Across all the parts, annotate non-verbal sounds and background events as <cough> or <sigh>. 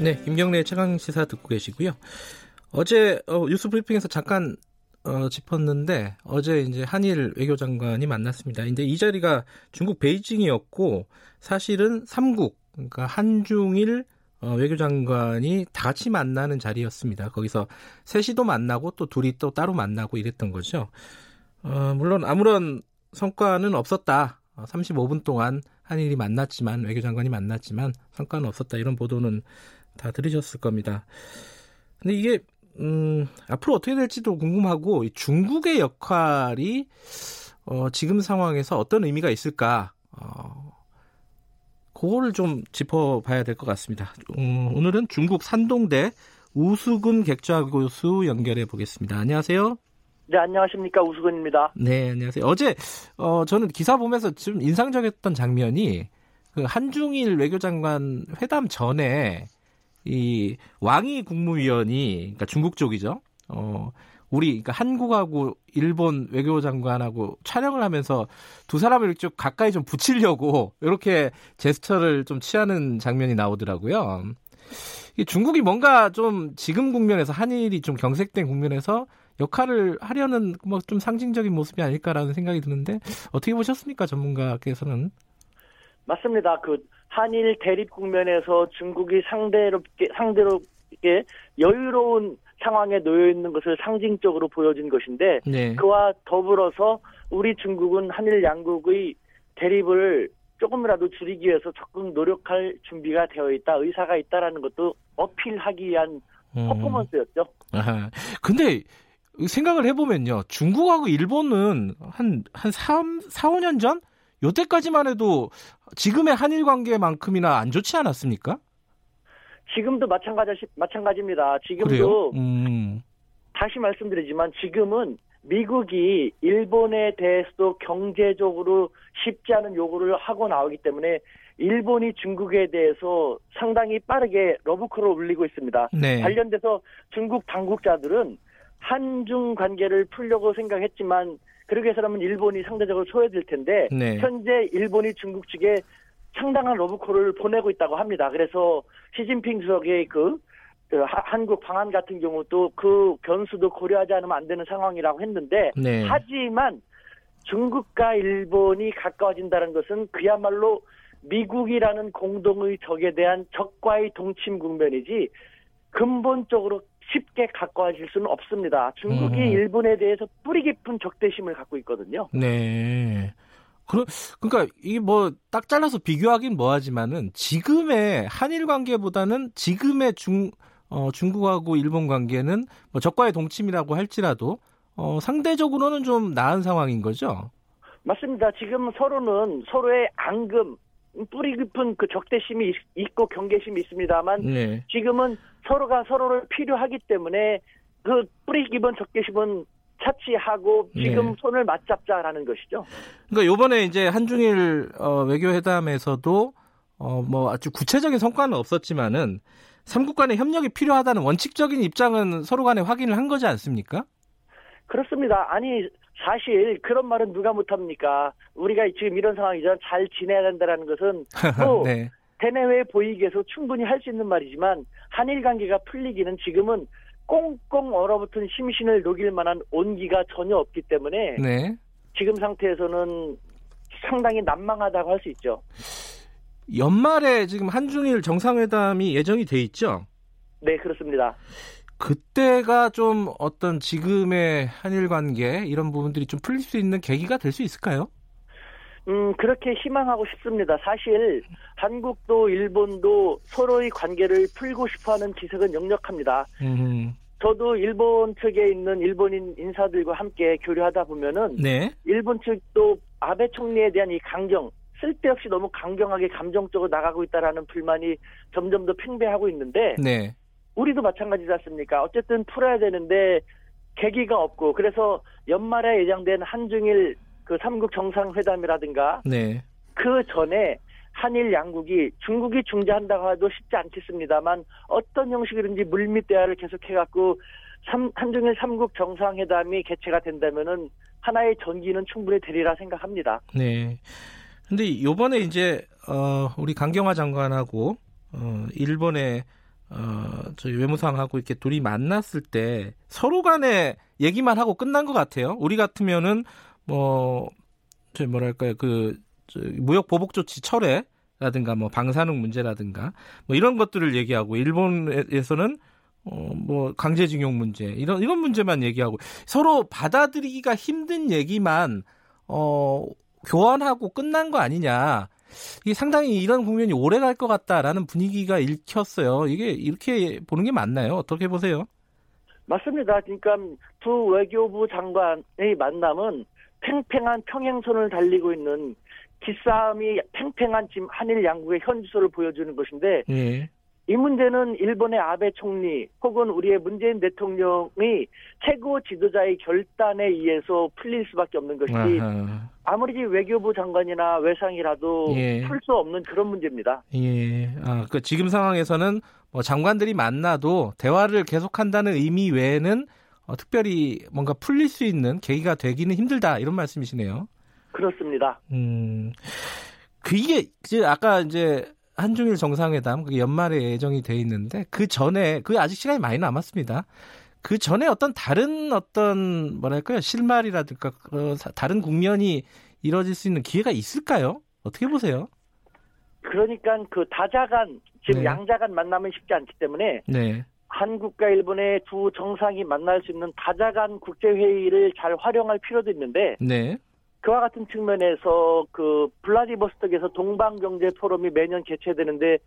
네, 김경래 최강 시사 듣고 계시고요. 어제 어, 뉴스 브리핑에서 잠깐 어, 짚었는데 어제 이제 한일 외교장관이 만났습니다. 근데 이 자리가 중국 베이징이었고 사실은 삼국 그러니까 한중일 어, 외교장관이 다 같이 만나는 자리였습니다. 거기서 셋이도 만나고 또 둘이 또 따로 만나고 이랬던 거죠. 어, 물론 아무런 성과는 없었다. 35분 어, 동안 한일이 만났지만 외교장관이 만났지만 성과는 없었다 이런 보도는 다 들으셨을 겁니다. 근데 이게 음, 앞으로 어떻게 될지도 궁금하고 중국의 역할이 어, 지금 상황에서 어떤 의미가 있을까? 어, 그거를 좀 짚어봐야 될 것 같습니다. 음, 오늘은 중국 산동대 우수근 객좌 교수 연결해 보겠습니다. 안녕하세요. 네, 안녕하십니까. 우수근입니다. 네, 안녕하세요. 어제, 어, 저는 기사 보면서 좀 인상적이었던 장면이 그 한중일 외교장관 회담 전에 이 왕이 국무위원이 그러니까 중국 쪽이죠. 어 우리 그러니까 한국하고 일본 외교 장관하고 촬영을 하면서 두 사람을 좀 가까이 좀 붙이려고 이렇게 제스처를 좀 취하는 장면이 나오더라고요. 중국이 뭔가 좀 지금 국면에서 한일이 좀 경색된 국면에서 역할을 하려는 뭐 좀 상징적인 모습이 아닐까라는 생각이 드는데 어떻게 보셨습니까 전문가께서는? 맞습니다. 그 한일 대립 국면에서 중국이 상대롭게 상대롭게 여유로운 상황에 놓여 있는 것을 상징적으로 보여준 것인데 네. 그와 더불어서 우리 중국은 한일 양국의 대립을 조금이라도 줄이기 위해서 적극 노력할 준비가 되어 있다, 의사가 있다라는 것도 어필하기 위한 음. 퍼포먼스였죠. 아, 근데 생각을 해보면요. 중국하고 일본은 한, 한 3, 4, 5년 전? 요때까지만 해도 지금의 한일 관계만큼이나 안 좋지 않았습니까? 지금도 마찬가지 마찬가지입니다. 지금도 음. 다시 말씀드리지만 지금은 미국이 일본에 대해서도 경제적으로 쉽지 않은 요구를 하고 나오기 때문에 일본이 중국에 대해서 상당히 빠르게 러브콜을 올리고 있습니다. 네. 관련돼서 중국 당국자들은 한중 관계를 풀려고 생각했지만 그렇게 해서라면 일본이 상대적으로 소외될 텐데 네. 현재 일본이 중국 측에 상당한 러브콜을 보내고 있다고 합니다. 그래서 시진핑 주석의 그, 그 한국 방안 같은 경우도 그 변수도 고려하지 않으면 안 되는 상황이라고 했는데 네. 하지만 중국과 일본이 가까워진다는 것은 그야말로 미국이라는 공동의 적에 대한 적과의 동침 국면이지 근본적으로 쉽게 가까워질 수는 없습니다. 중국이 음. 일본에 대해서 뿌리 깊은 적대심을 갖고 있거든요. 네. 그러, 그러니까 이게 뭐 딱 잘라서 비교하긴 뭐하지만은 지금의 한일 관계보다는 지금의 중 어, 중국하고 일본 관계는 뭐 적과의 동침이라고 할지라도 어, 상대적으로는 좀 나은 상황인 거죠. 맞습니다. 지금 서로는 서로의 앙금 뿌리 깊은 그 적대심이 있고 경계심이 있습니다만 네. 지금은 서로가 서로를 필요하기 때문에 그 뿌리 깊은 적개심은 차치하고 지금 네. 손을 맞잡자라는 것이죠. 그러니까 요번에 이제 한중일 어, 외교회담에서도 어, 뭐 아주 구체적인 성과는 없었지만은 삼국 간의 협력이 필요하다는 원칙적인 입장은 서로 간에 확인을 한 거지 않습니까? 그렇습니다. 아니 사실 그런 말은 누가 못합니까? 우리가 지금 이런 상황이잖아. 잘 지내야 된다는 것은 <laughs> 또 네. 대내외에 보이기 위해서 충분히 할 수 있는 말이지만 한일 관계가 풀리기는 지금은 꽁꽁 얼어붙은 심신을 녹일 만한 온기가 전혀 없기 때문에 네. 지금 상태에서는 상당히 난망하다고 할 수 있죠. 연말에 지금 한중일 정상회담이 예정이 돼 있죠? 네, 그렇습니다. 그때가 좀 어떤 지금의 한일 관계 이런 부분들이 좀 풀릴 수 있는 계기가 될 수 있을까요? 음, 그렇게 희망하고 싶습니다. 사실 한국도 일본도 서로의 관계를 풀고 싶어 하는 기색은 역력합니다. 음. 저도 일본 측에 있는 일본인 인사들과 함께 교류하다 보면은 네. 일본 측도 아베 총리에 대한 이 강경 쓸데없이 너무 강경하게 감정적으로 나가고 있다라는 불만이 점점 더 팽배하고 있는데 네. 우리도 마찬가지지 않습니까? 어쨌든 풀어야 되는데 계기가 없고 그래서 연말에 예정된 한중일 그 삼국 정상회담이라든가 네. 그 전에 한일 양국이 중국이 중재한다고 해도 쉽지 않겠습니다만 어떤 형식이든지 물밑 대화를 계속해갖고 한중일 삼국 정상회담이 개최가 된다면은 하나의 전기는 충분히 되리라 생각합니다. 네. 근데 요번에 이제 어 우리 강경화 장관하고 어 일본의 어 저희 외무상하고 이렇게 둘이 만났을 때 서로 간에 얘기만 하고 끝난 것 같아요. 우리 같으면은 뭐 저 뭐랄까요 그 무역 보복 조치 철회 라든가 뭐 방사능 문제라든가 뭐 이런 것들을 얘기하고 일본에서는 어, 뭐 강제징용 문제 이런 이런 문제만 얘기하고 서로 받아들이기가 힘든 얘기만 어 교환하고 끝난 거 아니냐. 이게 상당히 이런 국면이 오래 갈 것 같다라는 분위기가 읽혔어요. 이게 이렇게 보는 게 맞나요? 어떻게 보세요? 맞습니다. 그러니까 두 외교부 장관의 만남은 팽팽한 평행선을 달리고 있는 기싸움이 팽팽한 지금 한일 양국의 현주소를 보여주는 것인데 예. 이 문제는 일본의 아베 총리 혹은 우리의 문재인 대통령의 최고 지도자의 결단에 의해서 풀릴 수밖에 없는 것이 아하. 아무리 외교부 장관이나 외상이라도 예. 풀수 없는 그런 문제입니다. 예. 아, 그 지금 상황에서는 뭐 장관들이 만나도 대화를 계속한다는 의미 외에는 어, 특별히 뭔가 풀릴 수 있는 계기가 되기는 힘들다 이런 말씀이시네요. 그렇습니다. 음. 그게 이제 아까 이제 한중일 정상회담 그게 연말에 예정이 돼 있는데 그 전에 그 아직 시간이 많이 남았습니다. 그 전에 어떤 다른 어떤 뭐랄까요 실마리라든가 어, 다른 국면이 이뤄질 수 있는 기회가 있을까요? 어떻게 보세요? 그러니까 그 다자간 지금 네. 양자간 만나면 쉽지 않기 때문에 네. 한국과 일본의 두 정상이 만날 수 있는 다자간 국제 회의를 잘 활용할 필요도 있는데 네. 그와 같은 측면에서 그 블라디보스톡에서 동방경제 포럼이 매년 개최되는데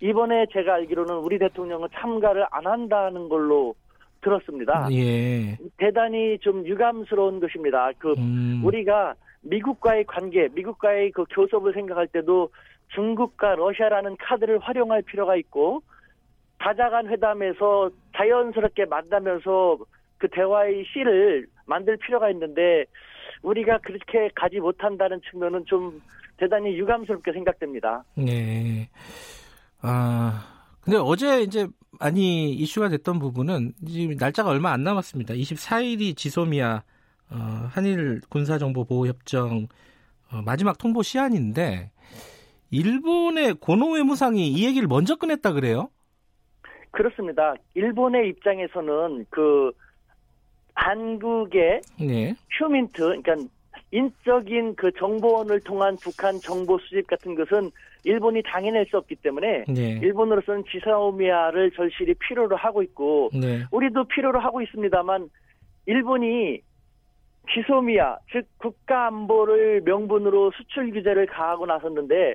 이번에 제가 알기로는 우리 대통령은 참가를 안 한다는 걸로 들었습니다. 예. 대단히 좀 유감스러운 것입니다. 그 음. 우리가 미국과의 관계, 미국과의 그 교섭을 생각할 때도 중국과 러시아라는 카드를 활용할 필요가 있고 다자간 회담에서 자연스럽게 만나면서 그 대화의 씨를 만들 필요가 있는데 우리가 그렇게 가지 못한다는 측면은 좀 대단히 유감스럽게 생각됩니다. 네. 아, 근데 어제 이제 많이 이슈가 됐던 부분은 지금 날짜가 얼마 안 남았습니다. 24일이 지소미아 어, 한일 군사정보보호협정 어, 마지막 통보 시한인데 일본의 고노 외무상이 이 얘기를 먼저 꺼냈다 그래요? 그렇습니다. 일본의 입장에서는 그 한국의 네. 휴민트, 그러니까 인적인 그 정보원을 통한 북한 정보 수집 같은 것은 일본이 당해낼 수 없기 때문에 네. 일본으로서는 지사오미아를 절실히 필요로 하고 있고 네. 우리도 필요로 하고 있습니다만 일본이 지소미아 즉 국가 안보를 명분으로 수출 규제를 가하고 나섰는데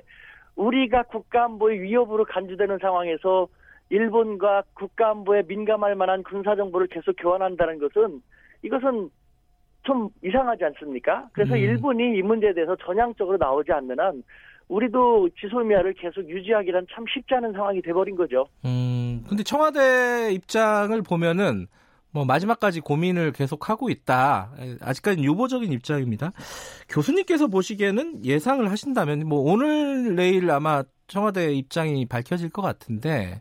우리가 국가 안보의 위협으로 간주되는 상황에서 일본과 국가 안보에 민감할 만한 군사 정보를 계속 교환한다는 것은 이것은 좀 이상하지 않습니까? 그래서 음. 일본이 이 문제에 대해서 전향적으로 나오지 않는 한 우리도 지소미아를 계속 유지하기란 참 쉽지 않은 상황이 돼버린 거죠. 음, 근데 청와대 입장을 보면은 뭐 마지막까지 고민을 계속 하고 있다. 아직까지는 유보적인 입장입니다. 교수님께서 보시기에는 예상을 하신다면 뭐 오늘 내일 아마 청와대 입장이 밝혀질 것 같은데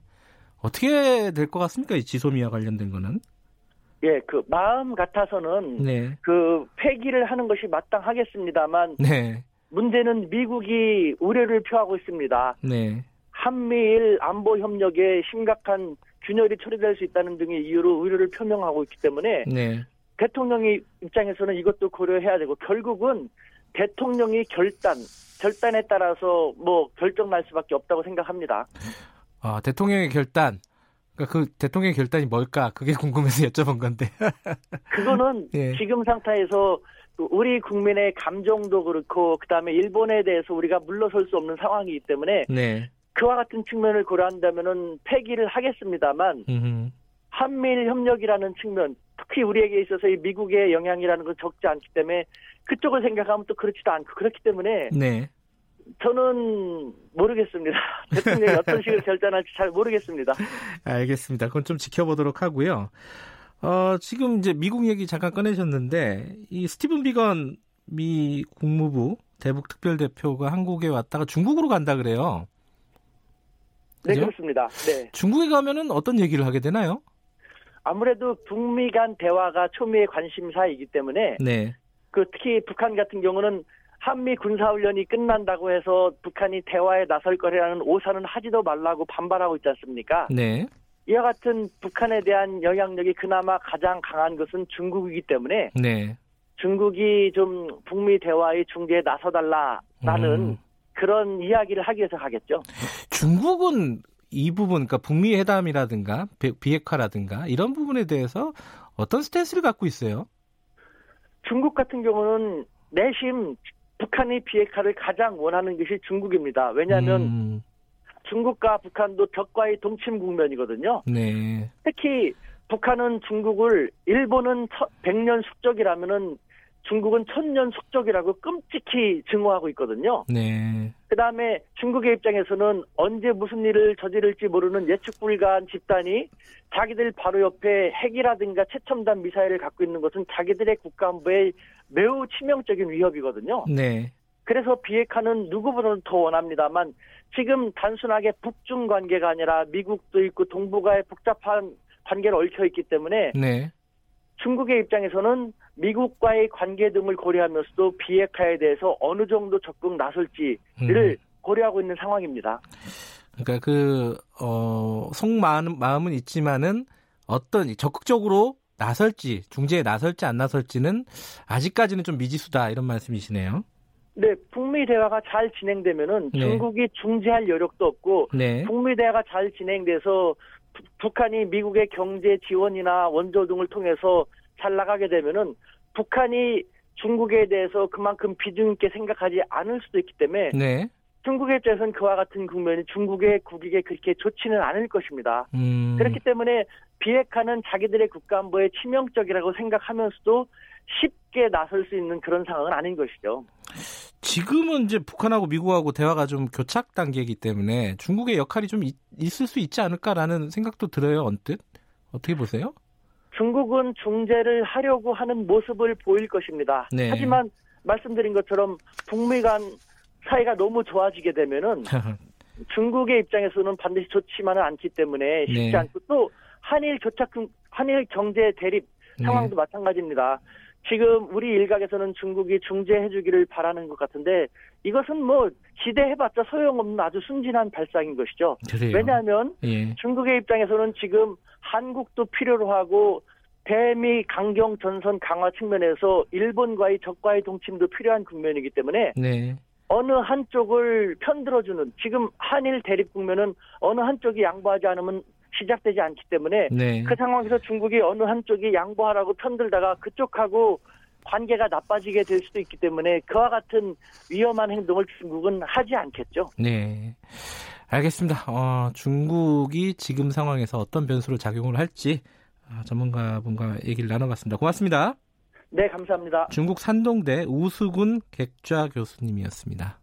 어떻게 될 것 같습니까? 이 지소미아 관련된 거는? 예, 그 마음 같아서는 네. 그 폐기를 하는 것이 마땅하겠습니다만 네. 문제는 미국이 우려를 표하고 있습니다. 네. 한미일 안보 협력에 심각한 균열이 처리될 수 있다는 등의 이유로 우려를 표명하고 있기 때문에 네. 대통령의 입장에서는 이것도 고려해야 되고 결국은 대통령이 결단 결단에 따라서 뭐 결정 날 수밖에 없다고 생각합니다. 아, 대통령의 결단. 그러니까 그 대통령의 결단이 뭘까? 그게 <laughs> 궁금해서 여쭤본 건데. <laughs> 그거는 예. 지금 상태에서 우리 국민의 감정도 그렇고 그다음에 일본에 대해서 우리가 물러설 수 없는 상황이기 때문에 네. 그와 같은 측면을 고려한다면은 폐기를 하겠습니다만 음흠. 한미일 협력이라는 측면 특히 우리에게 있어서 이 미국의 영향이라는 건 적지 않기 때문에 그쪽을 생각하면 또 그렇지도 않고 그렇기 때문에 네. 저는 모르겠습니다. <laughs> 대통령이 어떤 식으로 결단할지 잘 모르겠습니다. 알겠습니다. 그건 좀 지켜보도록 하고요. 어, 지금 이제 미국 얘기 잠깐 꺼내셨는데 이 스티븐 비건 미 국무부 대북 특별 대표가 한국에 왔다가 중국으로 간다 그래요. 네, 그죠? 네, 그렇습니다. 네. 중국에 가면은 어떤 얘기를 하게 되나요? 아무래도 북미 간 대화가 초미의 관심사이기 때문에 네. 그 특히 북한 같은 경우는 한미 군사훈련이 끝난다고 해서 북한이 대화에 나설 거라는 오산은 하지도 말라고 반발하고 있지 않습니까? 네. 이와 같은 북한에 대한 영향력이 그나마 가장 강한 것은 중국이기 때문에 네. 중국이 좀 북미 대화의 중재에 나서달라라는 음. 그런 이야기를 하기 위해서 하겠죠. 중국은 이 부분, 그러니까 북미 회담이라든가 비핵화라든가 이런 부분에 대해서 어떤 스탠스를 갖고 있어요? 중국 같은 경우는 내심 북한이 비핵화를 가장 원하는 것이 중국입니다. 왜냐하면 음. 중국과 북한도 벽과의 동침 국면이거든요. 네. 특히 북한은 중국을 일본은 100년 숙적이라면은 중국은 천년 숙적이라고 끔찍히 증오하고 있거든요. 네. 그 다음에 중국의 입장에서는 언제 무슨 일을 저지를지 모르는 예측 불가한 집단이 자기들 바로 옆에 핵이라든가 최첨단 미사일을 갖고 있는 것은 자기들의 국가 안보에 매우 치명적인 위협이거든요. 네. 그래서 비핵화는 누구보다도 더 원합니다만 지금 단순하게 북중 관계가 아니라 미국도 있고 동북아의 복잡한 관계를 얽혀 있기 때문에 네. 중국의 입장에서는 미국과의 관계 등을 고려하면서도 비핵화에 대해서 어느 정도 적극 나설지를 음. 고려하고 있는 상황입니다. 그러니까 그 어, 속마음 마음은 있지만은 어떤 적극적으로 나설지 중재에 나설지 안 나설지는 아직까지는 좀 미지수다 이런 말씀이시네요. 네, 북미 대화가 잘 진행되면은 네. 중국이 중재할 여력도 없고 네. 북미 대화가 잘 진행돼서 북한이 미국의 경제 지원이나 원조 등을 통해서 잘 나가게 되면은 북한이 중국에 대해서 그만큼 비중 있게 생각하지 않을 수도 있기 때문에 네. 중국의 입장에서는 그와 같은 국면이 중국의 국익에 그렇게 좋지는 않을 것입니다. 음. 그렇기 때문에 비핵화는 자기들의 국가 안보에 치명적이라고 생각하면서도 쉽게 나설 수 있는 그런 상황은 아닌 것이죠. 지금은 이제 북한하고 미국하고 대화가 좀 교착 단계이기 때문에 중국의 역할이 좀 있, 을 수 있지 않을까라는 생각도 들어요, 언뜻. 어떻게 보세요? 중국은 중재를 하려고 하는 모습을 보일 것입니다. 네. 하지만 말씀드린 것처럼 북미 간 사이가 너무 좋아지게 되면은 <laughs> 중국의 입장에서는 반드시 좋지만은 않기 때문에 쉽지 네. 않고 또 한일 교착 한일 경제 대립 상황도 네. 마찬가지입니다. 지금 우리 일각에서는 중국이 중재해 주기를 바라는 것 같은데 이것은 뭐 기대해봤자 소용없는 아주 순진한 발상인 것이죠. 그래요. 왜냐하면 예. 중국의 입장에서는 지금 한국도 필요로 하고 대미 강경 전선 강화 측면에서 일본과의 적과의 동침도 필요한 국면이기 때문에 네. 어느 한쪽을 편들어주는 지금 한일 대립 국면은 어느 한쪽이 양보하지 않으면 시작되지 않기 때문에 네. 그 상황에서 중국이 어느 한쪽이 양보하라고 편들다가 그쪽하고 관계가 나빠지게 될 수도 있기 때문에 그와 같은 위험한 행동을 중국은 하지 않겠죠. 네. 알겠습니다. 어, 중국이 지금 상황에서 어떤 변수로 작용을 할지 어, 전문가분과 얘기를 나눠봤습니다. 고맙습니다. 네, 감사합니다. 중국 산동대 우수군 객좌 교수님이었습니다.